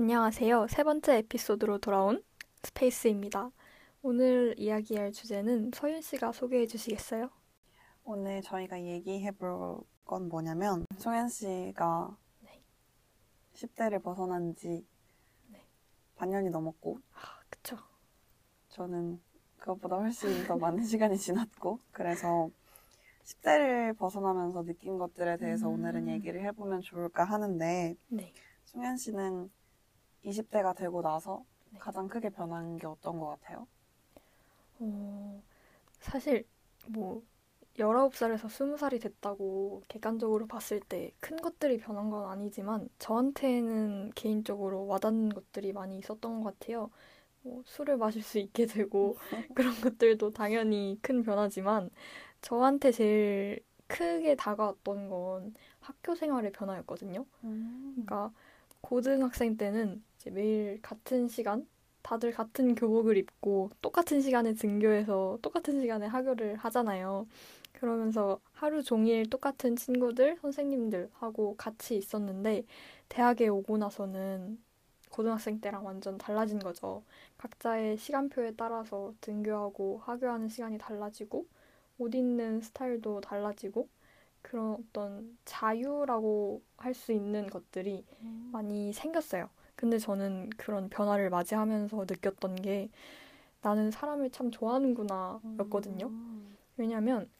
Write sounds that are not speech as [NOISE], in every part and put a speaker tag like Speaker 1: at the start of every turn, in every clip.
Speaker 1: 안녕하세요. 세 번째 에피소드로 돌아온 스페이스입니다. 오늘 이야기할 주제는 서윤 씨가 소개해 주시겠어요?
Speaker 2: 오늘 저희가 얘기해 볼 건 뭐냐면 송현 씨가
Speaker 1: 네.
Speaker 2: 10대를 벗어난 지
Speaker 1: 네.
Speaker 2: 반년이 넘었고
Speaker 1: 아, 그쵸.
Speaker 2: 저는 그것보다 훨씬 더 많은 [LAUGHS] 시간이 지났고 그래서 10대를 벗어나면서 느낀 것들에 대해서
Speaker 1: 음.
Speaker 2: 오늘은 얘기를 해보면 좋을까 하는데
Speaker 1: 네.
Speaker 2: 송현 씨는 20대가 되고 나서
Speaker 1: 네.
Speaker 2: 가장 크게 변한 게 어떤 것 같아요?
Speaker 1: 어, 사실 뭐 19살에서 20살이 됐다고 객관적으로 봤을 때 큰 것들이 변한 건 아니지만 저한테는 개인적으로 와닿는 것들이 많이 있었던 것 같아요. 뭐 술을 마실 수 있게 되고 [LAUGHS] 그런 것들도 당연히 큰 변화지만 저한테 제일 크게 다가왔던 건 학교 생활의 변화였거든요. 그러니까 고등학생 때는 이제 매일 같은 시간 다들 같은 교복을 입고 똑같은 시간에 등교해서 똑같은 시간에 하교를 하잖아요. 그러면서 하루 종일 똑같은 친구들, 선생님들하고 같이 있었는데 대학에 오고 나서는 고등학생 때랑 완전 달라진 거죠. 각자의 시간표에 따라서 등교하고 하교하는 시간이 달라지고 옷 입는 스타일도 달라지고 그런 어떤 자유라고 할 수 있는 것들이 많이 생겼어요. 근데 저는 그런 변화를 맞이하면서 느꼈던 게 나는 사람을 참 좋아하는구나 였거든요.
Speaker 2: 음.
Speaker 1: 왜냐면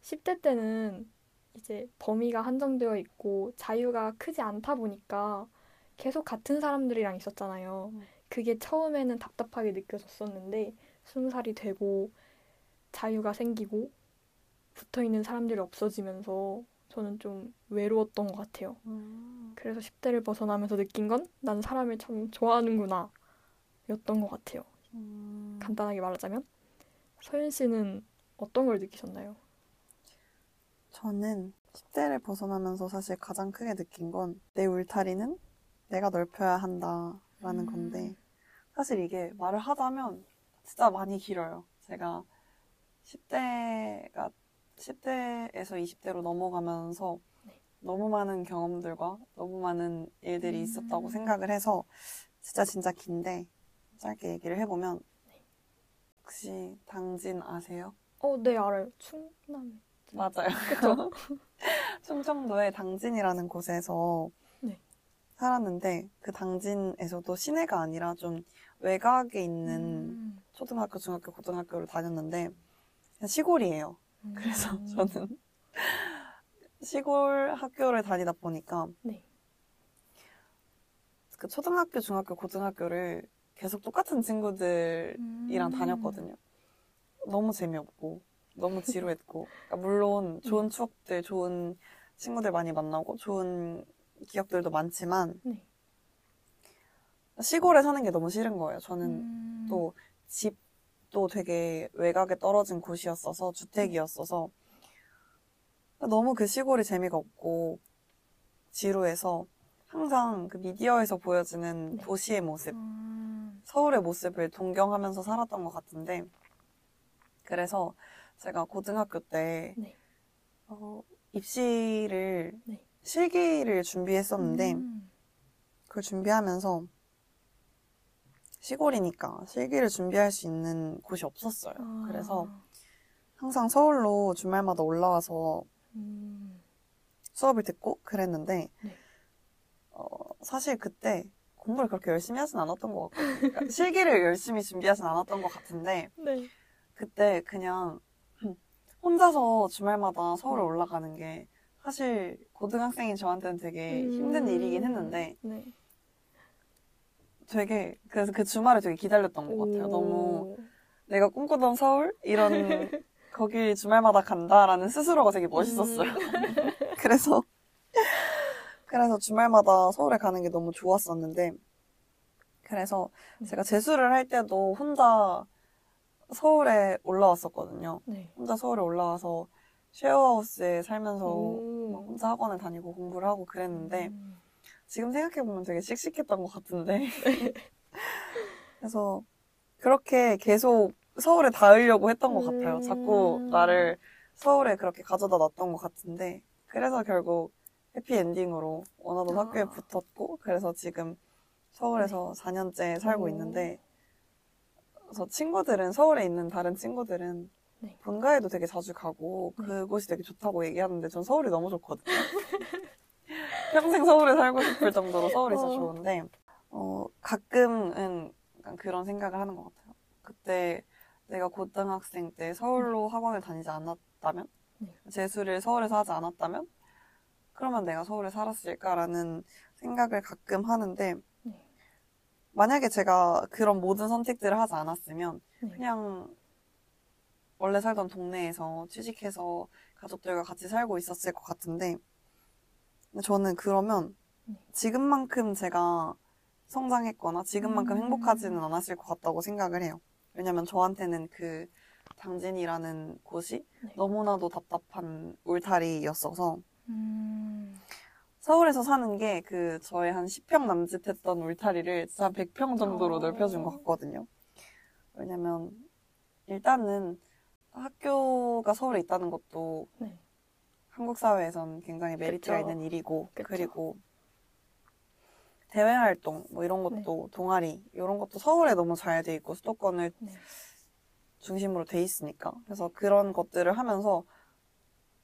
Speaker 1: 10대 때는 이제 범위가 한정되어 있고 자유가 크지 않다 보니까 계속 같은 사람들이랑 있었잖아요.
Speaker 2: 음.
Speaker 1: 그게 처음에는 답답하게 느껴졌었는데 20살이 되고 자유가 생기고 붙어 있는 사람들이 없어지면서 저는 좀 외로웠던 것 같아요.
Speaker 2: 음.
Speaker 1: 그래서 10대를 벗어나면서 느낀 건 난 사람을 참 좋아하는구나 였던 것 같아요.
Speaker 2: 음.
Speaker 1: 간단하게 말하자면 서윤 씨는 어떤 걸 느끼셨나요?
Speaker 2: 저는 10대를 벗어나면서 사실 가장 크게 느낀 건 내 울타리는 내가 넓혀야 한다라는
Speaker 1: 음.
Speaker 2: 건데 사실 이게 말을 하자면 진짜 많이 길어요. 제가 10대가 10대에서 20대로 넘어가면서
Speaker 1: 네.
Speaker 2: 너무 많은 경험들과 너무 많은 일들이
Speaker 1: 음.
Speaker 2: 있었다고 생각을 해서 진짜 진짜 긴데 짧게 얘기를 해보면
Speaker 1: 네.
Speaker 2: 혹시 당진 아세요?
Speaker 1: 어, 네 알아요. 충남.
Speaker 2: 맞아요.
Speaker 1: 그쵸? [LAUGHS]
Speaker 2: 충청도의 당진이라는 곳에서
Speaker 1: 네.
Speaker 2: 살았는데 그 당진에서도 시내가 아니라 좀 외곽에 있는
Speaker 1: 음.
Speaker 2: 초등학교, 중학교, 고등학교를 다녔는데 시골이에요. 그래서
Speaker 1: 음.
Speaker 2: 저는 시골 학교를 다니다 보니까
Speaker 1: 네.
Speaker 2: 그 초등학교, 중학교, 고등학교를 계속 똑같은 친구들이랑
Speaker 1: 음.
Speaker 2: 다녔거든요. 너무 재미없고 너무 지루했고 그러니까 물론 좋은
Speaker 1: 음.
Speaker 2: 추억들, 좋은 친구들 많이 만나고 좋은 기억들도 많지만
Speaker 1: 네.
Speaker 2: 시골에 사는 게 너무 싫은 거예요. 저는
Speaker 1: 음.
Speaker 2: 또집 도 되게 외곽에 떨어진 곳이었어서 주택이었어서 너무 그 시골이 재미가 없고 지루해서 항상 그 미디어에서 보여지는
Speaker 1: 네.
Speaker 2: 도시의 모습,
Speaker 1: 음.
Speaker 2: 서울의 모습을 동경하면서 살았던 것 같은데 그래서 제가 고등학교 때
Speaker 1: 네.
Speaker 2: 어, 입시를
Speaker 1: 네.
Speaker 2: 실기를 준비했었는데
Speaker 1: 음.
Speaker 2: 그걸 준비하면서 시골이니까 실기를 준비할 수 있는 곳이 없었어요.
Speaker 1: 아.
Speaker 2: 그래서 항상 서울로 주말마다 올라와서
Speaker 1: 음.
Speaker 2: 수업을 듣고 그랬는데
Speaker 1: 네.
Speaker 2: 어, 사실 그때 공부를 그렇게 열심히 하진 않았던 것 같거든요. 그러니까 [LAUGHS] 실기를 열심히 준비하진 않았던 것 같은데
Speaker 1: 네.
Speaker 2: 그때 그냥 [CLEARS THROAT] 혼자서 주말마다 서울에
Speaker 1: 네.
Speaker 2: 올라가는 게 사실 고등학생인 저한테는 되게 힘든
Speaker 1: 음.
Speaker 2: 일이긴 했는데
Speaker 1: 네.
Speaker 2: 되게 그래서 그 주말을 되게 기다렸던 것 같아요.
Speaker 1: 오.
Speaker 2: 너무 내가 꿈꾸던 서울 이런 [LAUGHS] 거기 주말마다 간다라는 스스로가 되게 멋있었어요.
Speaker 1: 음. [LAUGHS]
Speaker 2: 그래서 그래서 주말마다 서울에 가는 게 너무 좋았었는데 그래서
Speaker 1: 네.
Speaker 2: 제가 재수를 할 때도 혼자 서울에 올라왔었거든요.
Speaker 1: 네.
Speaker 2: 혼자 서울에 올라와서 쉐어하우스에 살면서 막
Speaker 1: 오.
Speaker 2: 혼자 학원을 다니고 공부를 하고 그랬는데
Speaker 1: 음.
Speaker 2: 지금 생각해보면 되게 씩씩했던 것 같은데. [LAUGHS] 그래서 그렇게 계속 서울에 닿으려고 했던 것 같아요. 자꾸
Speaker 1: 음.
Speaker 2: 나를 서울에 그렇게 가져다 놨던 것 같은데. 그래서 결국 해피엔딩으로 원하던
Speaker 1: 아.
Speaker 2: 학교에 붙었고, 그래서 지금 서울에서 4년째 살고
Speaker 1: 오.
Speaker 2: 있는데 그래서 친구들은 서울에 있는 다른 친구들은
Speaker 1: 네.
Speaker 2: 본가에도 되게 자주 가고
Speaker 1: 네.
Speaker 2: 그곳이 되게 좋다고 얘기하는데 전 서울이 너무 좋거든요. [LAUGHS] 평생 서울에 살고 싶을 정도로 서울이 진짜
Speaker 1: 어.
Speaker 2: 좋은데 어, 가끔은 그런 생각을 하는 것 같아요. 그때 내가 고등학생 때 서울로 학원을 다니지 않았다면
Speaker 1: 네.
Speaker 2: 재수를 서울에서 하지 않았다면 그러면 내가 서울에 살았을까라는 생각을 가끔 하는데
Speaker 1: 네.
Speaker 2: 만약에 제가 그런 모든 선택들을 하지 않았으면
Speaker 1: 네.
Speaker 2: 그냥 원래 살던 동네에서 취직해서 가족들과 같이 살고 있었을 것 같은데 저는 그러면
Speaker 1: 네.
Speaker 2: 지금만큼 제가 성장했거나 지금만큼
Speaker 1: 음.
Speaker 2: 행복하지는 않았을 것 같다고 생각을 해요. 왜냐면 저한테는 그 당진이라는 곳이
Speaker 1: 네.
Speaker 2: 너무나도 답답한 울타리였어서
Speaker 1: 음,
Speaker 2: 서울에서 사는 게 그 저의 한 10평 남짓했던 울타리를 진짜 한 100평 정도로
Speaker 1: 어.
Speaker 2: 넓혀준 것 같거든요. 왜냐면 일단은 학교가 서울에 있다는 것도
Speaker 1: 네.
Speaker 2: 한국 사회에선 굉장히 메리트가
Speaker 1: 그쵸.
Speaker 2: 있는 일이고
Speaker 1: 그쵸.
Speaker 2: 그리고 대외 활동 뭐 이런 것도 동아리 이런 것도 서울에 너무 잘 돼 있고 수도권을
Speaker 1: 네.
Speaker 2: 중심으로 돼 있으니까 그래서 그런 것들을 하면서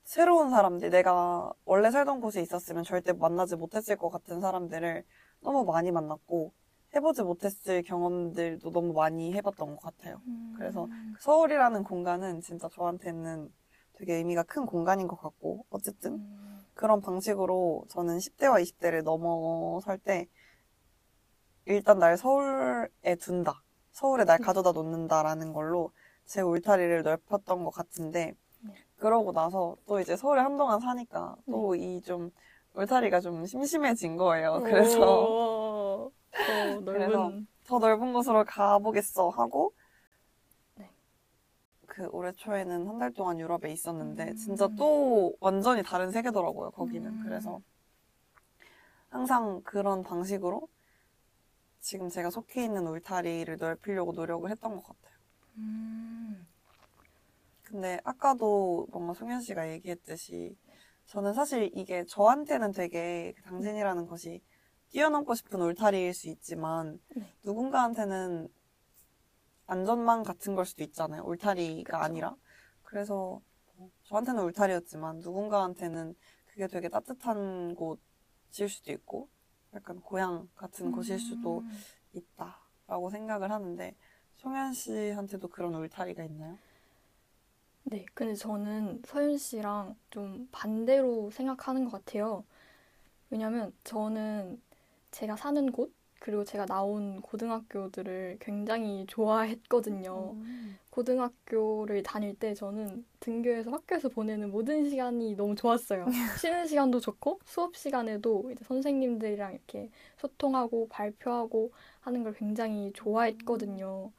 Speaker 2: 새로운 사람들 내가 원래 살던 곳에 있었으면 절대 만나지 못했을 것 같은 사람들을 너무 많이 만났고 해보지 못했을 경험들도 너무 많이 해봤던 것 같아요.
Speaker 1: 음,
Speaker 2: 그래서 서울이라는 공간은 진짜 저한테는 되게 의미가 큰 공간인 것 같고 어쨌든
Speaker 1: 음,
Speaker 2: 그런 방식으로 저는 10대와 20대를 넘어설 때 일단 날 서울에 둔다. 서울에 날
Speaker 1: 네.
Speaker 2: 가져다 놓는다라는 걸로 제 울타리를 넓혔던 것 같은데
Speaker 1: 네.
Speaker 2: 그러고 나서 또 이제 서울에 한동안 사니까 또 이 좀 울타리가 좀 심심해진 거예요. 그래서
Speaker 1: 오, 더 넓은
Speaker 2: 그래서 더 넓은 곳으로 가보겠어 하고
Speaker 1: 네.
Speaker 2: 그 올해 초에는 한 달 동안 유럽에 있었는데
Speaker 1: 음.
Speaker 2: 진짜 또 완전히 다른 세계더라고요 거기는
Speaker 1: 음.
Speaker 2: 그래서 항상 그런 방식으로 지금 제가 속해 있는 울타리를 넓히려고 노력을 했던 것 같아요
Speaker 1: 음,
Speaker 2: 근데 아까도 뭔가 송현 씨가 얘기했듯이 저는 사실 이게 저한테는 되게 그 당진이라는 것이 뛰어넘고 싶은 울타리일 수 있지만
Speaker 1: 네.
Speaker 2: 누군가한테는 안전망 같은 걸 수도 있잖아요. 울타리가
Speaker 1: 그쵸.
Speaker 2: 아니라. 그래서 뭐 저한테는 울타리였지만 누군가한테는 그게 되게 따뜻한 곳일 수도 있고 약간 고향 같은 곳일 수도
Speaker 1: 음.
Speaker 2: 있다라고 생각을 하는데 송현 씨한테도 그런 울타리가 있나요?
Speaker 1: 네, 근데 저는 서윤 씨랑 좀 반대로 생각하는 것 같아요. 왜냐면 저는 제가 사는 곳, 그리고 제가 나온 고등학교들을 굉장히 좋아했거든요.
Speaker 2: 음.
Speaker 1: 고등학교를 다닐 때 저는 등교해서 학교에서 보내는 모든 시간이 너무 좋았어요. [LAUGHS] 쉬는 시간도 좋고 수업 시간에도 이제 선생님들이랑 이렇게 소통하고 발표하고 하는 걸 굉장히 좋아했거든요.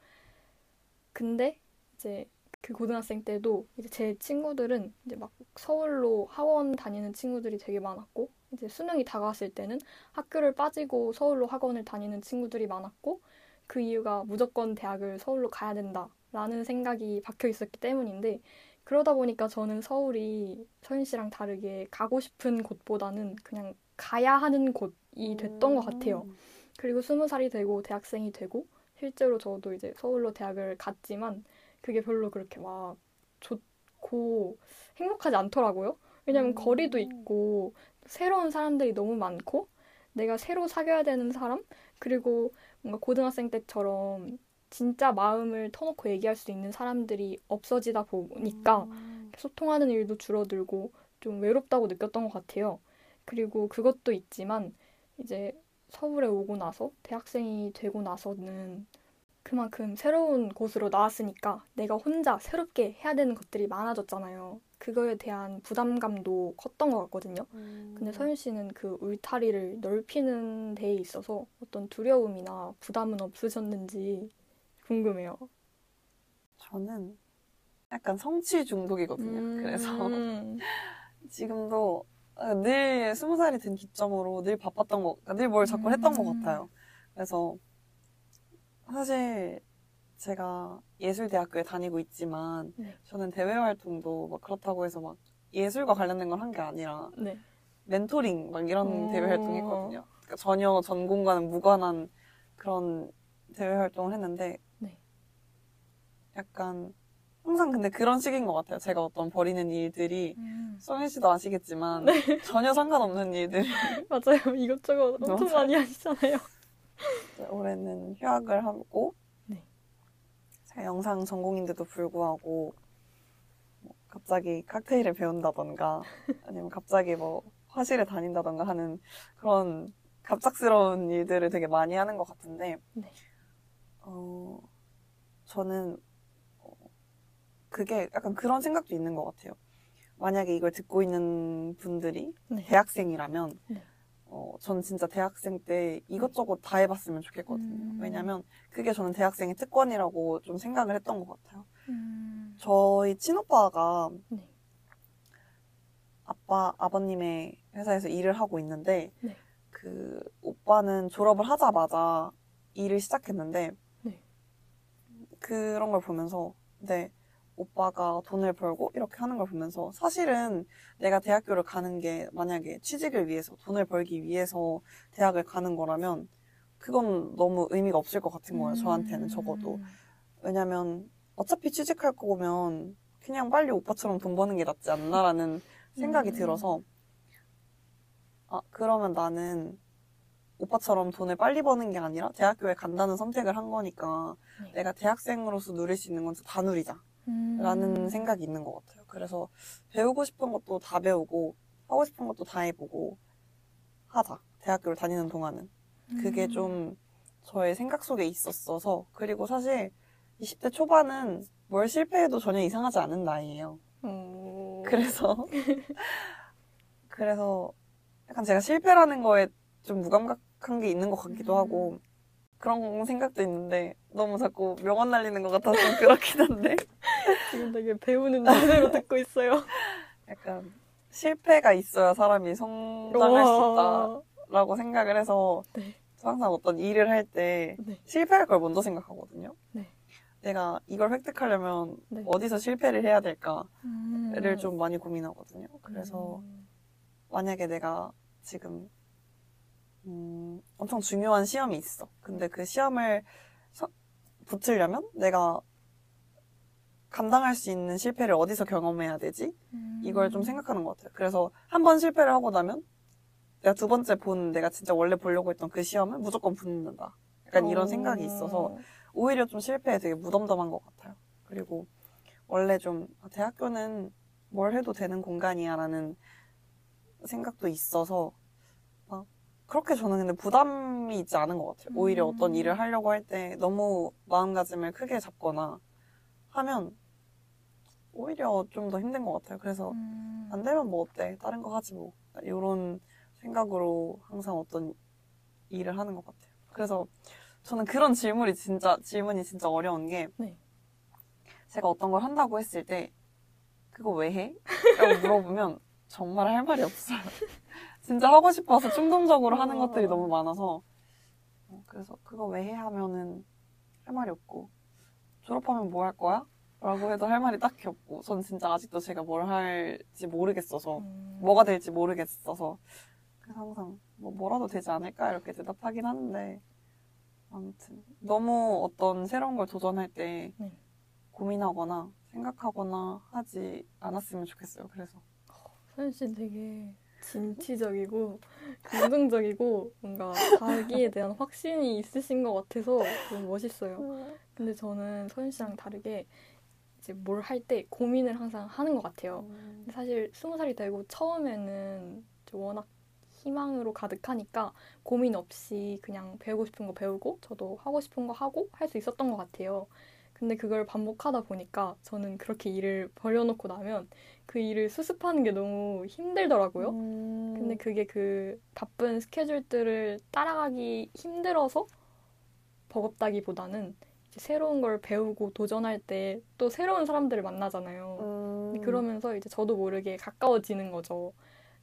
Speaker 1: 근데 이제 그 고등학생 때도 이제 제 친구들은 이제 막 서울로 학원 다니는 친구들이 되게 많았고 이제 수능이 다가왔을 때는 학교를 빠지고 서울로 학원을 다니는 친구들이 많았고 그 이유가 무조건 대학을 서울로 가야 된다라는 생각이 박혀 있었기 때문인데 그러다 보니까 저는 서울이 서윤 씨랑 다르게 가고 싶은 곳보다는 그냥 가야 하는 곳이 됐던 것 같아요.
Speaker 2: 음.
Speaker 1: 그리고 스무 살이 되고 대학생이 되고 실제로 저도 이제 서울로 대학을 갔지만 그게 별로 그렇게 막 좋고 행복하지 않더라고요. 왜냐면
Speaker 2: 음.
Speaker 1: 거리도 있고 새로운 사람들이 너무 많고 내가 새로 사귀어야 되는 사람 그리고 뭔가 고등학생 때처럼 진짜 마음을 터놓고 얘기할 수 있는 사람들이 없어지다 보니까
Speaker 2: 음.
Speaker 1: 소통하는 일도 줄어들고 좀 외롭다고 느꼈던 것 같아요. 그리고 그것도 있지만 이제 서울에 오고 나서 대학생이 되고 나서는 그만큼 새로운 곳으로 나왔으니까 내가 혼자 새롭게 해야 되는 것들이 많아졌잖아요. 그거에 대한 부담감도 컸던 것 같거든요. 근데 서윤 씨는 그 울타리를 넓히는 데에 있어서 어떤 두려움이나 부담은 없으셨는지 궁금해요.
Speaker 2: 저는 약간 성취 중독이거든요. 그래서
Speaker 1: 음, [LAUGHS]
Speaker 2: 지금도 늘 스무 살이 된 기점으로 늘 바빴던 거, 늘뭘 자꾸 했던 것
Speaker 1: 음.
Speaker 2: 같아요. 그래서 사실 제가 예술대학교에 다니고 있지만
Speaker 1: 네.
Speaker 2: 저는 대외 활동도 막 그렇다고 해서 막 예술과 관련된 걸 한 게 아니라
Speaker 1: 네.
Speaker 2: 멘토링 막 이런
Speaker 1: 오.
Speaker 2: 대외 활동 했거든요. 그러니까 전혀 전공과는 무관한 그런 대외 활동을 했는데
Speaker 1: 네.
Speaker 2: 약간 항상 근데 그런 식인 것 같아요. 제가 어떤 버리는 일들이
Speaker 1: 음.
Speaker 2: 소민 씨도 아시겠지만 전혀 상관없는 일들. [LAUGHS]
Speaker 1: 맞아요. 이것저것 엄청
Speaker 2: 맞아요.
Speaker 1: 많이 하시잖아요. [LAUGHS]
Speaker 2: 올해는 휴학을 하고
Speaker 1: 네.
Speaker 2: 영상 전공인데도 불구하고 뭐 갑자기 칵테일을 배운다던가 아니면 갑자기 뭐 화실에 다닌다던가 하는 그런 갑작스러운 일들을 되게 많이 하는 것 같은데
Speaker 1: 네.
Speaker 2: 어 저는 어, 그게 약간 그런 생각도 있는 것 같아요. 만약에 이걸 듣고 있는 분들이
Speaker 1: 네.
Speaker 2: 대학생이라면
Speaker 1: 네.
Speaker 2: 어, 전 진짜 대학생 때 이것저것 다 해봤으면 좋겠거든요.
Speaker 1: 음.
Speaker 2: 왜냐면 그게 저는 대학생의 특권이라고 좀 생각을 했던 것 같아요.
Speaker 1: 음.
Speaker 2: 저희 친오빠가
Speaker 1: 네.
Speaker 2: 아빠, 아버님의 회사에서 일을 하고 있는데
Speaker 1: 네.
Speaker 2: 그 오빠는 졸업을 하자마자 일을 시작했는데
Speaker 1: 네.
Speaker 2: 그런 걸 보면서 네, 오빠가 돈을 벌고 이렇게 하는 걸 보면서 사실은 내가 대학교를 가는 게 만약에 취직을 위해서 돈을 벌기 위해서 대학을 가는 거라면 그건 너무 의미가 없을 것 같은 거예요. 저한테는 적어도.
Speaker 1: 음.
Speaker 2: 왜냐면 어차피 취직할 거면 그냥 빨리 오빠처럼 돈 버는 게 낫지 않나라는 생각이
Speaker 1: 음.
Speaker 2: 들어서 아 그러면 나는 오빠처럼 돈을 빨리 버는 게 아니라 대학교에 간다는 선택을 한 거니까
Speaker 1: 네.
Speaker 2: 내가 대학생으로서 누릴 수 있는 건 다 누리자
Speaker 1: 음.
Speaker 2: 라는 생각이 있는 것 같아요. 그래서 배우고 싶은 것도 다 배우고 하고 싶은 것도 다 해보고 하자. 대학교를 다니는 동안은. 그게
Speaker 1: 음.
Speaker 2: 좀 저의 생각 속에 있었어서 그리고 사실 20대 초반은 뭘 실패해도 전혀 이상하지 않은 나이예요.
Speaker 1: 어...
Speaker 2: 그래서 [LAUGHS] 그래서 약간 제가 실패라는 거에 좀 무감각한 게 있는 것 같기도
Speaker 1: 음.
Speaker 2: 하고 그런 생각도 있는데 너무 자꾸 명언 날리는 것 같아서 좀 [LAUGHS] 그렇긴 한데
Speaker 1: 지금 되게 배우는 자세로 듣고 있어요. [LAUGHS]
Speaker 2: 약간 실패가 있어야 사람이 성장할 수
Speaker 1: 우와.
Speaker 2: 있다라고 생각을 해서
Speaker 1: 네.
Speaker 2: 저 항상 어떤 일을 할때
Speaker 1: 네.
Speaker 2: 실패할 걸 먼저 생각하거든요.
Speaker 1: 네.
Speaker 2: 내가 이걸 획득하려면
Speaker 1: 네.
Speaker 2: 어디서 실패를 해야 될까를
Speaker 1: 음.
Speaker 2: 좀 많이 고민하거든요. 그래서
Speaker 1: 음.
Speaker 2: 만약에 내가 지금 음, 엄청 중요한 시험이 있어. 근데 그 시험을 서- 붙으려면 내가 감당할 수 있는 실패를 어디서 경험해야 되지? 이걸 좀 생각하는 것 같아요. 그래서 한 번 실패를 하고 나면 내가 두 번째 본 내가 진짜 원래 보려고 했던 그 시험은 무조건 붙는다. 약간 이런
Speaker 1: 어.
Speaker 2: 생각이 있어서 오히려 좀 실패에 되게 무덤덤한 것 같아요. 그리고 원래 좀 아, 대학교는 뭘 해도 되는 공간이야라는 생각도 있어서 막 그렇게 저는 근데 부담이 있지 않은 것 같아요. 오히려
Speaker 1: 음.
Speaker 2: 어떤 일을 하려고 할 때 너무 마음가짐을 크게 잡거나 하면 오히려 좀 더 힘든 것 같아요. 그래서
Speaker 1: 음.
Speaker 2: 안 되면 뭐 어때? 다른 거 하지 뭐. 이런 생각으로 항상 어떤 일을 하는 것 같아요. 그래서 저는 그런 질문이 진짜, 질문이 진짜 어려운 게,
Speaker 1: 네.
Speaker 2: 제가 어떤 걸 한다고 했을 때, 그거 왜 해? 라고 물어보면 정말 할 말이 없어요. [LAUGHS] 진짜 하고 싶어서 충동적으로 하는
Speaker 1: 어.
Speaker 2: 것들이 너무 많아서, 어, 그래서 그거 왜 해? 하면은 할 말이 없고, 졸업하면 뭐 할 거야? 라고 해도 할 말이 딱히 없고, 전 진짜 아직도 제가 뭘 할지 모르겠어서,
Speaker 1: 음.
Speaker 2: 뭐가 될지 모르겠어서 그래서 항상 뭐 뭐라도 되지 않을까 이렇게 대답하긴 하는데 아무튼 너무 어떤 새로운 걸 도전할 때
Speaker 1: 네.
Speaker 2: 고민하거나 생각하거나 하지 않았으면 좋겠어요. 그래서
Speaker 1: 씨 되게 진취적이고 긍정적이고 뭔가 자기에 대한 확신이 있으신 것 같아서 너무 멋있어요. 근데 저는 서현 씨랑 다르게 이제 뭘 할 때 고민을 항상 하는 것 같아요. 사실 스무 살이 되고 처음에는 워낙 희망으로 가득하니까 고민 없이 그냥 배우고 싶은 거 배우고 저도 하고 싶은 거 하고 할 수 있었던 것 같아요. 근데 그걸 반복하다 보니까 저는 그렇게 일을 벌려놓고 나면 그 일을 수습하는 게 너무 힘들더라고요. 근데
Speaker 2: 근데
Speaker 1: 그게 그 바쁜 스케줄들을 따라가기 힘들어서 버겁다기보다는 새로운 걸 배우고 도전할 때 또 새로운 사람들을 만나잖아요.
Speaker 2: 음.
Speaker 1: 그러면서 이제 저도 모르게 가까워지는 거죠.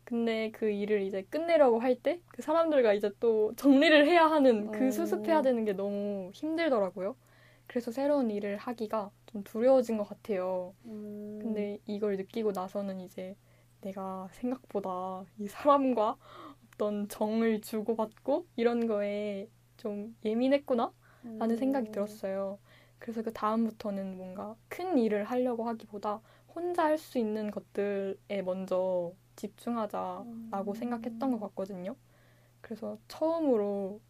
Speaker 1: 근데 그 일을 이제 끝내려고 할 때 그 사람들과 이제 또 정리를 해야 하는 그
Speaker 2: 음.
Speaker 1: 수습해야 되는 게 너무 힘들더라고요. 그래서 새로운 일을 하기가 좀 두려워진 것 같아요.
Speaker 2: 음.
Speaker 1: 근데 이걸 느끼고 나서는 이제 내가 생각보다 이 사람과 어떤 정을 주고받고 이런 거에 좀 예민했구나 라는 생각이
Speaker 2: 음.
Speaker 1: 들었어요. 그래서 그 다음부터는 뭔가 큰 일을 하려고 하기보다 혼자 할 수 있는 것들에 먼저 집중하자라고
Speaker 2: 음.
Speaker 1: 생각했던 것 같거든요. 그래서 처음으로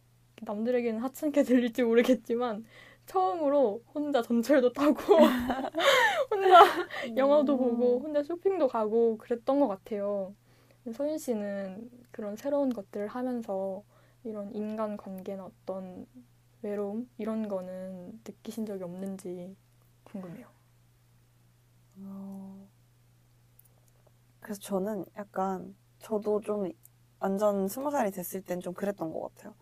Speaker 1: 남들에게는 하찮게 들릴지 모르겠지만 처음으로 혼자 전철도 타고 [LAUGHS] 혼자 영화도 보고 혼자 쇼핑도 가고 그랬던 것 같아요. 서윤 씨는 그런 새로운 것들을 하면서 이런 인간 관계나 어떤 외로움 이런 거는 느끼신 적이 없는지 궁금해요.
Speaker 2: 어, 그래서 저는 약간 저도 좀 완전 스무 살이 됐을 땐 좀 그랬던 것 같아요.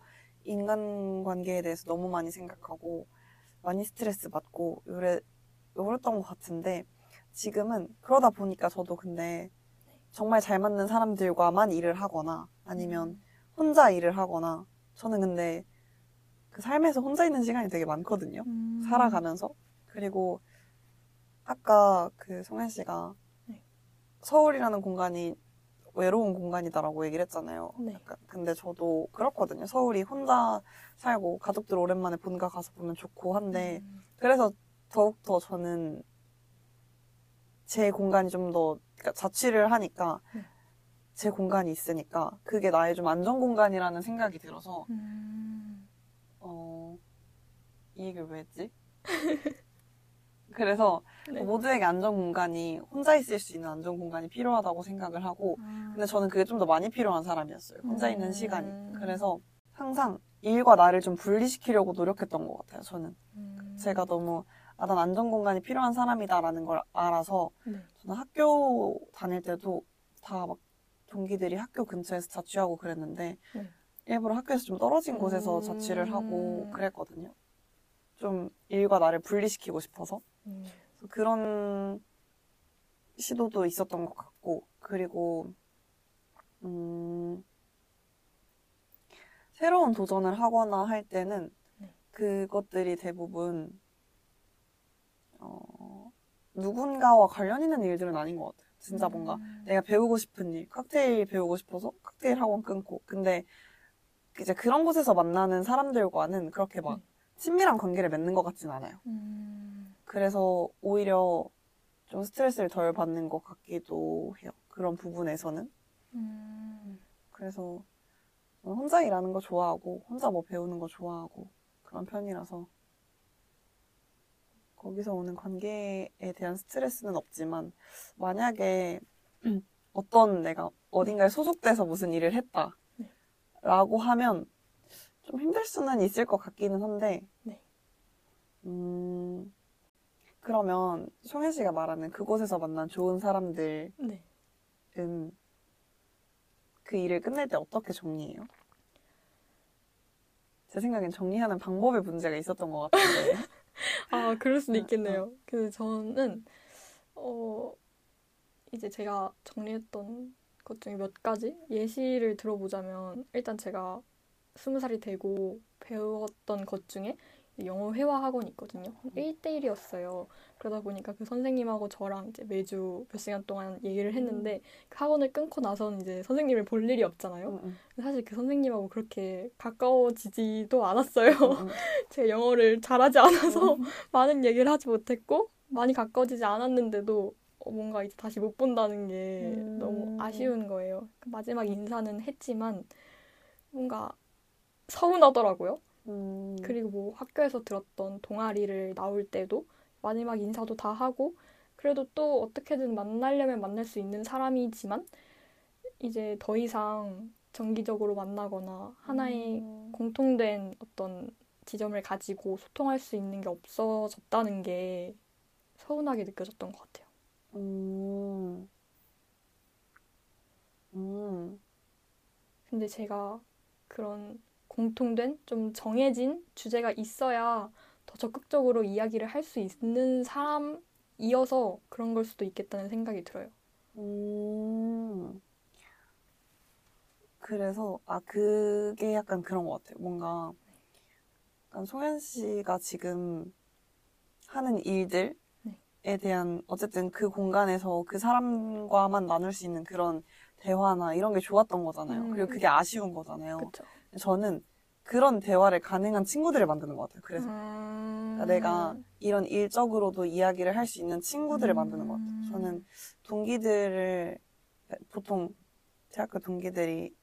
Speaker 2: 인간 관계에 대해서 너무 많이 생각하고 많이 스트레스 받고 요래 요랬던 것 같은데 지금은 그러다 보니까 저도 근데 정말 잘 맞는 사람들과만 일을 하거나 아니면 혼자 일을 하거나 저는 근데 그 삶에서 혼자 있는 시간이 되게 많거든요.
Speaker 1: 음.
Speaker 2: 살아가면서 그리고 아까 그 송현 씨가
Speaker 1: 네.
Speaker 2: 서울이라는 공간이 외로운 공간이다라고 얘기를 했잖아요.
Speaker 1: 네.
Speaker 2: 약간 근데 저도 그렇거든요. 서울이 혼자 살고 가족들 오랜만에 본가 가서 보면 좋고 한데
Speaker 1: 음.
Speaker 2: 그래서 더욱더 저는 제 공간이 좀더 자취를 하니까
Speaker 1: 네.
Speaker 2: 제 공간이 있으니까 그게 나의 좀 안전 공간이라는 생각이 들어서
Speaker 1: 음.
Speaker 2: 어, 이 얘기를 왜 했지? [LAUGHS] 그래서
Speaker 1: 네.
Speaker 2: 모두에게 안전 공간이 혼자 있을 수 있는 안전 공간이 필요하다고 생각을 하고
Speaker 1: 아.
Speaker 2: 근데 저는 그게 좀 더 많이 필요한 사람이었어요. 혼자 있는
Speaker 1: 음.
Speaker 2: 시간이. 그래서 항상 일과 나를 좀 분리시키려고 노력했던 것 같아요. 저는
Speaker 1: 음.
Speaker 2: 제가 너무 아, 난 안전 공간이 필요한 사람이다라는 걸 알아서
Speaker 1: 네.
Speaker 2: 저는 학교 다닐 때도 다 막 동기들이 학교 근처에서 자취하고 그랬는데
Speaker 1: 네.
Speaker 2: 일부러 학교에서 좀 떨어진 곳에서
Speaker 1: 음.
Speaker 2: 자취를 하고 그랬거든요. 좀 일과 나를 분리시키고 싶어서
Speaker 1: 음.
Speaker 2: 그런 시도도 있었던 것 같고 그리고 음, 새로운 도전을 하거나 할 때는
Speaker 1: 네.
Speaker 2: 그것들이 대부분 어, 누군가와 관련 있는 일들은 아닌 것 같아요. 진짜 뭔가
Speaker 1: 음.
Speaker 2: 내가 배우고 싶은 일, 칵테일 배우고 싶어서 칵테일 학원 끊고. 근데 이제 그런 곳에서 만나는 사람들과는 그렇게 막
Speaker 1: 네.
Speaker 2: 친밀한 관계를 맺는 것 같진 않아요.
Speaker 1: 음.
Speaker 2: 그래서 오히려 좀 스트레스를 덜 받는 것 같기도 해요. 그런 부분에서는.
Speaker 1: 음.
Speaker 2: 그래서 혼자 일하는 거 좋아하고, 혼자 뭐 배우는 거 좋아하고, 그런 편이라서. 거기서 오는 관계에 대한 스트레스는 없지만, 만약에 [CLEARS THROAT] 어떤 내가 어딘가에 소속돼서 무슨 일을 했다.
Speaker 1: 네.
Speaker 2: 라고 하면 좀 힘들 수는 있을 것 같기는 한데,
Speaker 1: 네.
Speaker 2: 음, 그러면 송혜 씨가 말하는 그곳에서 만난 좋은 사람들은
Speaker 1: 네.
Speaker 2: 그 일을 끝낼 때 어떻게 정리해요? 제 생각엔 정리하는 방법에 문제가 있었던 것 같은데. [LAUGHS]
Speaker 1: 아, 그럴 수도
Speaker 2: 어,
Speaker 1: 있겠네요. 그 저는 어 이제 제가 정리했던 것 중에 몇 가지 예시를 들어보자면 일단 제가 스무 살이 되고 배웠던 것 중에 영어 회화 학원이 있거든요. 1대1이었어요. 그러다 보니까 그 선생님하고 저랑 이제 매주 몇 시간 동안 얘기를 했는데 그 학원을 끊고 나서는 이제 선생님을 볼 일이 없잖아요.
Speaker 2: 응, 응,
Speaker 1: 사실 그 선생님하고 그렇게 가까워지지도 않았어요. [LAUGHS] 제가 영어를 잘하지 않아서 많은 얘기를 하지 못했고 많이 가까워지지 않았는데도 어, 뭔가 이제 다시 못 본다는 게
Speaker 2: 음.
Speaker 1: 너무 아쉬운 거예요. 그 마지막 인사는 했지만 뭔가 서운하더라고요.
Speaker 2: 음,
Speaker 1: 그리고 뭐 학교에서 들었던 동아리를 나올 때도 마지막 인사도 다 하고 그래도 또 어떻게든 만나려면 만날 수 있는 사람이지만 이제 더 이상 정기적으로 만나거나 하나의
Speaker 2: 음,
Speaker 1: 공통된 어떤 지점을 가지고 소통할 수 있는 게 없어졌다는 게 서운하게 느껴졌던 것 같아요.
Speaker 2: 음, 음,
Speaker 1: 근데 제가 그런 공통된 좀 정해진 주제가 있어야 더 적극적으로 이야기를 할 수 있는 사람이어서 그런 걸 수도 있겠다는 생각이 들어요.
Speaker 2: 음. 그래서, 아, 그게 약간 그런 것 같아요. 뭔가, 약간 송현 씨가 지금 하는 일들에
Speaker 1: 네.
Speaker 2: 대한, 어쨌든 그 공간에서 그 사람과만 나눌 수 있는 그런 대화나 이런 게 좋았던 거잖아요.
Speaker 1: 음,
Speaker 2: 그리고 그게 아쉬운 거잖아요.
Speaker 1: 그렇죠.
Speaker 2: 저는 그런 대화를 가능한 친구들을 만드는 것 같아요. 그래서
Speaker 1: 음...
Speaker 2: 내가 이런 일적으로도 이야기를 할 수 있는 친구들을
Speaker 1: 음.
Speaker 2: 만드는 것 같아요. 저는 동기들을 보통 대학교 동기들이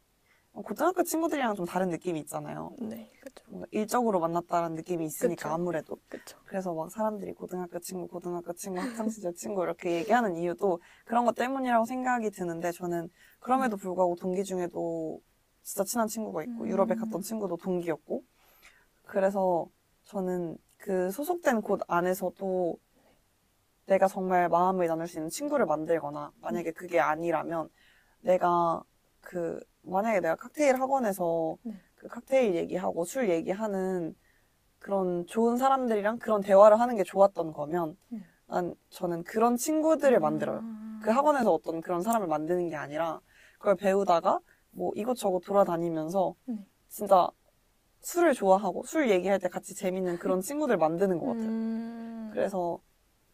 Speaker 2: 고등학교 친구들이랑 좀 다른 느낌이 있잖아요.
Speaker 1: 네.
Speaker 2: 뭔가 일적으로 만났다는 느낌이 있으니까
Speaker 1: 그쵸.
Speaker 2: 아무래도
Speaker 1: 그쵸.
Speaker 2: 그래서 막 사람들이 고등학교 친구, 고등학교 친구, 학창시절 친구 이렇게 얘기하는 이유도 그런 것 때문이라고 생각이 드는데 저는 그럼에도 불구하고 동기 중에도 진짜 친한 친구가 있고
Speaker 1: 음.
Speaker 2: 유럽에 갔던 친구도 동기였고 그래서 저는 그 소속된 곳 안에서도 내가 정말 마음을 나눌 수 있는 친구를 만들거나 만약에 그게 아니라면 내가 그 만약에 내가 칵테일 학원에서
Speaker 1: 네.
Speaker 2: 그 칵테일 얘기하고 술 얘기하는 그런 좋은 사람들이랑 그런 대화를 하는 게 좋았던 거면
Speaker 1: 음.
Speaker 2: 난 저는 그런 친구들을 만들어요.
Speaker 1: 음.
Speaker 2: 그 학원에서 어떤 그런 사람을 만드는 게 아니라 그걸 배우다가 뭐 이것저것 돌아다니면서
Speaker 1: 네.
Speaker 2: 진짜 술을 좋아하고 술 얘기할 때 같이 재밌는 그런 친구들 만드는 것 같아요.
Speaker 1: 음.
Speaker 2: 그래서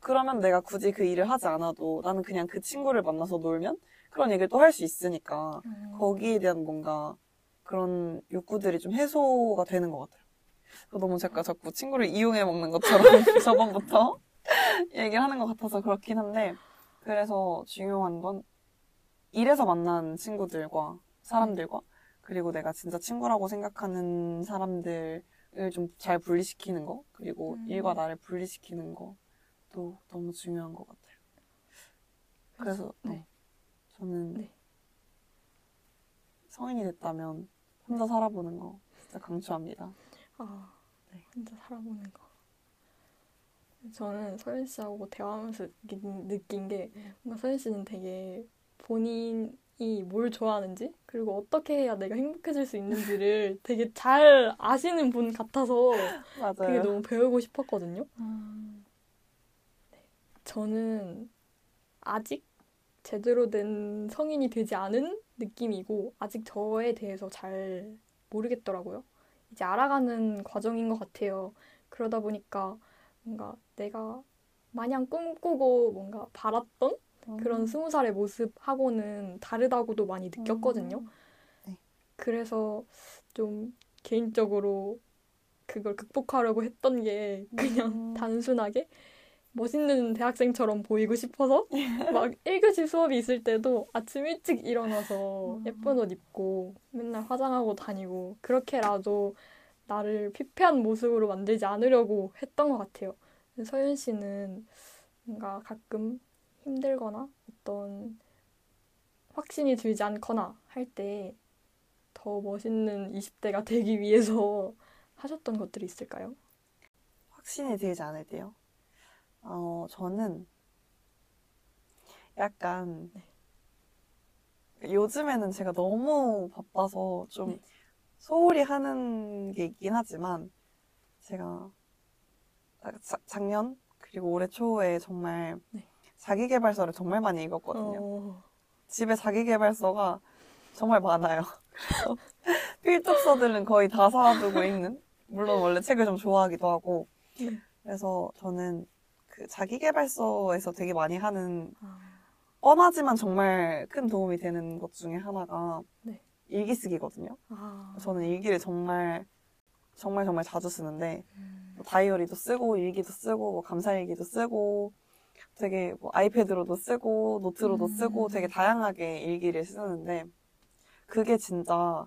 Speaker 2: 그러면 내가 굳이 그 일을 하지 않아도 나는 그냥 그 친구를 만나서 놀면 그런 얘기를 또 할 수 있으니까
Speaker 1: 음.
Speaker 2: 거기에 대한 뭔가 그런 욕구들이 좀 해소가 되는 것 같아요. 저 너무 제가 자꾸 친구를 이용해 먹는 것처럼 [LAUGHS] 저번부터 [LAUGHS] 얘기를 하는 것 같아서 그렇긴 한데 그래서 중요한 건 일에서 만난 친구들과 사람들과 그리고 내가 진짜 친구라고 생각하는 사람들을 좀 잘 분리시키는 거 그리고
Speaker 1: 음.
Speaker 2: 일과 나를 분리시키는 것도 너무 중요한 것 같아요. 그래서
Speaker 1: 네.
Speaker 2: 네. 저는
Speaker 1: 네.
Speaker 2: 성인이 됐다면 혼자 살아보는 거 진짜 강추합니다.
Speaker 1: 아,
Speaker 2: 네.
Speaker 1: 혼자 살아보는 거. 저는 서현 씨하고 대화하면서 느낀, 게 뭔가 서현 씨는 되게 본인이 뭘 좋아하는지 그리고 어떻게 해야 내가 행복해질 수 있는지를 [LAUGHS] 되게 잘 아시는 분 같아서
Speaker 2: 맞아요.
Speaker 1: 그게 너무 배우고 싶었거든요.
Speaker 2: 음,
Speaker 1: 저는 아직 제대로 된 성인이 되지 않은 느낌이고 아직 저에 대해서 잘 모르겠더라고요. 이제 알아가는 과정인 것 같아요. 그러다 보니까 뭔가 내가 마냥 꿈꾸고 뭔가 바랐던 그런 스무 살의 모습하고는 다르다고도 많이 느꼈거든요.
Speaker 2: 음. 네.
Speaker 1: 그래서 좀 개인적으로 그걸 극복하려고 했던 게 그냥
Speaker 2: 음.
Speaker 1: 단순하게 멋있는 대학생처럼 보이고 싶어서 [LAUGHS] 막 1교시 수업이 있을 때도 아침 일찍 일어나서
Speaker 2: 음.
Speaker 1: 예쁜 옷 입고 맨날 화장하고 다니고 그렇게라도 나를 피폐한 모습으로 만들지 않으려고 했던 것 같아요. 서윤 씨는 뭔가 가끔 힘들거나 어떤 확신이 들지 않거나 할 때 더 멋있는 20대가 되기 위해서 [LAUGHS] 하셨던 것들이 있을까요?
Speaker 2: 확신이 들지 않을 때요. 어, 저는 약간 요즘에는 제가 너무 바빠서 좀
Speaker 1: 네.
Speaker 2: 소홀히 하는 게 있긴 하지만 제가 자- 작년 그리고 올해 초에 정말
Speaker 1: 네.
Speaker 2: 자기계발서를 정말 많이 읽었거든요.
Speaker 1: 어,
Speaker 2: 집에 자기계발서가 정말 많아요. [LAUGHS] 필독서들은 거의 다 사두고 읽는. 물론 원래 책을 좀 좋아하기도 하고.
Speaker 1: 네.
Speaker 2: 그래서 저는 그 자기계발서에서 되게 많이 하는
Speaker 1: 아,
Speaker 2: 뻔하지만 정말 큰 도움이 되는 것 중에 하나가
Speaker 1: 네.
Speaker 2: 일기 쓰기거든요.
Speaker 1: 아,
Speaker 2: 저는 일기를 정말 정말 정말 자주 쓰는데
Speaker 1: 음,
Speaker 2: 뭐 다이어리도 쓰고 일기도 쓰고 뭐 감사일기도 쓰고 되게 뭐 아이패드로도 쓰고 노트로도
Speaker 1: 음.
Speaker 2: 쓰고 되게 다양하게 일기를 쓰는데 그게 진짜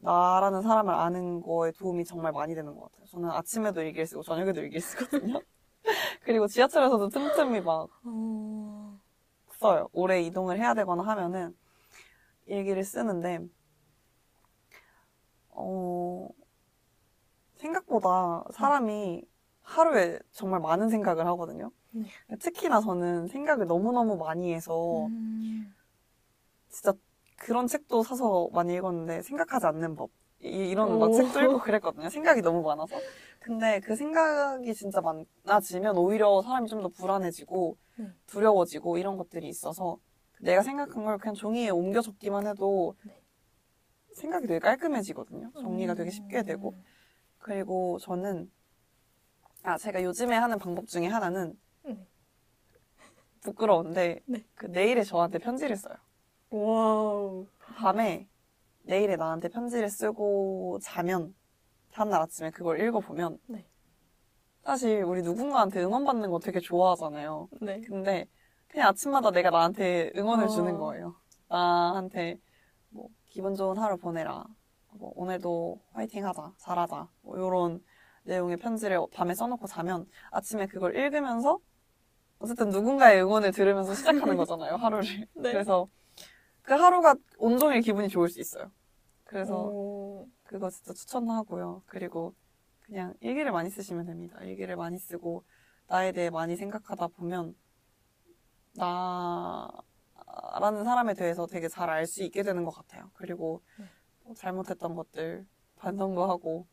Speaker 2: 나라는 사람을 아는 거에 도움이 정말 많이 되는 것 같아요. 저는 아침에도 일기를 쓰고 저녁에도 일기를 쓰거든요. [LAUGHS] 그리고 지하철에서도 틈틈이 막
Speaker 1: 어,
Speaker 2: 써요. 오래 이동을 해야 되거나 하면은 일기를 쓰는데 어 생각보다 사람이 하루에 정말 많은 생각을 하거든요.
Speaker 1: 네.
Speaker 2: 특히나 저는 생각을 너무너무 많이 해서
Speaker 1: 음,
Speaker 2: 진짜 그런 책도 사서 많이 읽었는데 생각하지 않는 법 이, 런. 책도 읽고 그랬거든요. 생각이 너무 많아서. 근데 그 생각이 진짜 많아지면 오히려 사람이 좀 더 불안해지고
Speaker 1: 네.
Speaker 2: 두려워지고 이런 것들이 있어서 내가 생각한 걸 그냥 종이에 옮겨 적기만 해도
Speaker 1: 네.
Speaker 2: 생각이 되게 깔끔해지거든요. 정리가 되게 쉽게
Speaker 1: 음.
Speaker 2: 되고. 그리고 저는 아 제가 요즘에 하는 방법 중에 하나는
Speaker 1: 네.
Speaker 2: 부끄러운데
Speaker 1: 네.
Speaker 2: 그 내일에 저한테 편지를 써요.
Speaker 1: 와우.
Speaker 2: 밤에 내일에 나한테 편지를 쓰고 자면 다음날 아침에 그걸 읽어보면
Speaker 1: 네.
Speaker 2: 사실 우리 누군가한테 응원받는 거 되게 좋아하잖아요.
Speaker 1: 네.
Speaker 2: 근데 그냥 아침마다 내가 나한테 응원을
Speaker 1: 어.
Speaker 2: 주는 거예요. 나한테 뭐 기분 좋은 하루 보내라. 뭐 오늘도 화이팅 하자. 잘하자. 뭐 이런 내용의 편지를 밤에 써놓고 자면 아침에 그걸 읽으면서 어쨌든 누군가의 응원을 들으면서 시작하는 거잖아요. [LAUGHS] 하루를.
Speaker 1: 네.
Speaker 2: 그래서 그 하루가 온종일 기분이 좋을 수 있어요. 그래서
Speaker 1: 오,
Speaker 2: 그거 진짜 추천하고요. 그리고 그냥 일기를 많이 쓰시면 됩니다. 일기를 많이 쓰고 나에 대해 많이 생각하다 보면 나라는 사람에 대해서 되게 잘 알 수 있게 되는 것 같아요. 그리고
Speaker 1: 네.
Speaker 2: 뭐 잘못했던 것들 반성도 하고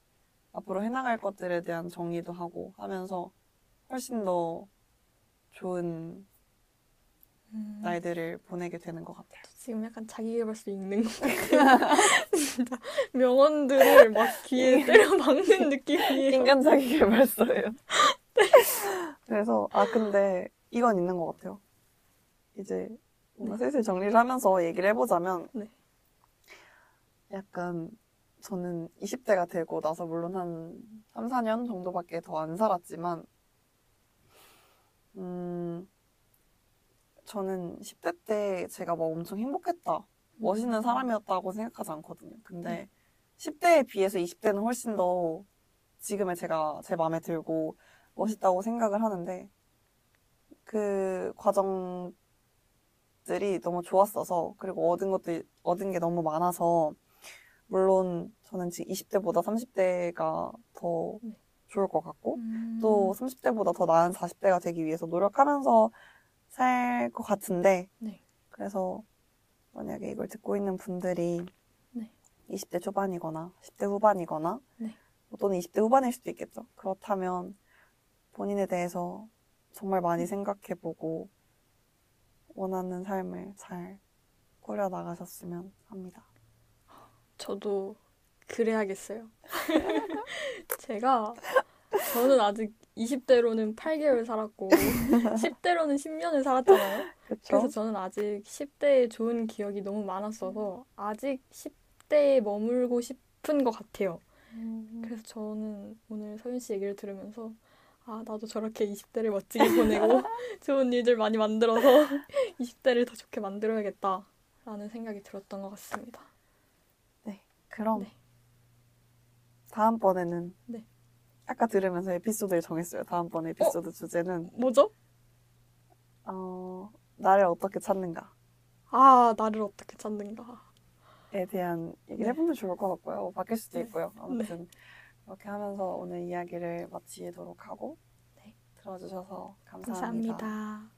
Speaker 2: 앞으로 해나갈 것들에 대한 정리도 하고 하면서 훨씬 더 좋은
Speaker 1: 음,
Speaker 2: 날들을 보내게 되는 것 같아요.
Speaker 1: 지금 약간 자기계발서 읽는 것 같아요. 진짜 [LAUGHS] 명언들을 막 귀에 때려 박는 느낌이에요.
Speaker 2: 인간 자기 개발서예요. 그래서 아 근데 이건 있는 것 같아요. 이제 뭔가
Speaker 1: 네.
Speaker 2: 슬슬 정리를 하면서 얘기를 해보자면
Speaker 1: 네.
Speaker 2: 약간 저는 20대가 되고 나서 물론 한 3, 4년 정도밖에 더 안 살았지만 음 저는 10대 때 제가 막 엄청 행복했다. 멋있는 사람이었다고 생각하지 않거든요. 근데 10대에 비해서 20대는 훨씬 더 지금의 제가 제 마음에 들고 멋있다고 생각을 하는데 그 과정들이 너무 좋았어서 그리고 얻은 것도 얻은 게 너무 많아서 물론 저는 지금 20대보다 30대가 더
Speaker 1: 네.
Speaker 2: 좋을 것 같고
Speaker 1: 음,
Speaker 2: 또 30대보다 더 나은 40대가 되기 위해서 노력하면서 살 것 같은데
Speaker 1: 네.
Speaker 2: 그래서 만약에 이걸 듣고 있는 분들이
Speaker 1: 네.
Speaker 2: 20대 초반이거나 10대 후반이거나
Speaker 1: 네.
Speaker 2: 또는 20대 후반일 수도 있겠죠. 그렇다면 본인에 대해서 정말 많이 생각해보고 원하는 삶을 잘 꾸려 나가셨으면 합니다.
Speaker 1: 저도 그래야겠어요. [LAUGHS] 제가 저는 아직 20대로는 8개월 살았고 [LAUGHS] 10대로는 10년을 살았잖아요. 그래서
Speaker 2: 그렇죠?
Speaker 1: 저는 아직 10대의 좋은 기억이 너무 많았어서 아직 10대에 머물고 싶은 것 같아요. 그래서 저는 오늘 서윤 씨 얘기를 들으면서 아 나도 저렇게 20대를 멋지게 보내고 [LAUGHS] 좋은 일들 많이 만들어서 20대를 더 좋게 만들어야겠다라는 생각이 들었던 것 같습니다.
Speaker 2: 그럼
Speaker 1: 네.
Speaker 2: 다음번에는
Speaker 1: 네.
Speaker 2: 아까 들으면서 에피소드를 정했어요. 다음번 에피소드 주제는
Speaker 1: 뭐죠?
Speaker 2: 어, 나를 어떻게 찾는가에
Speaker 1: 아 나를 어떻게 찾는가.
Speaker 2: 대한 얘기를
Speaker 1: 네.
Speaker 2: 해보면 좋을 것 같고요. 뭐 바뀔 수도
Speaker 1: 네.
Speaker 2: 있고요. 아무튼 그렇게 하면서 오늘 이야기를 마치도록 하고
Speaker 1: 네.
Speaker 2: 들어주셔서 감사합니다.
Speaker 1: 감사합니다.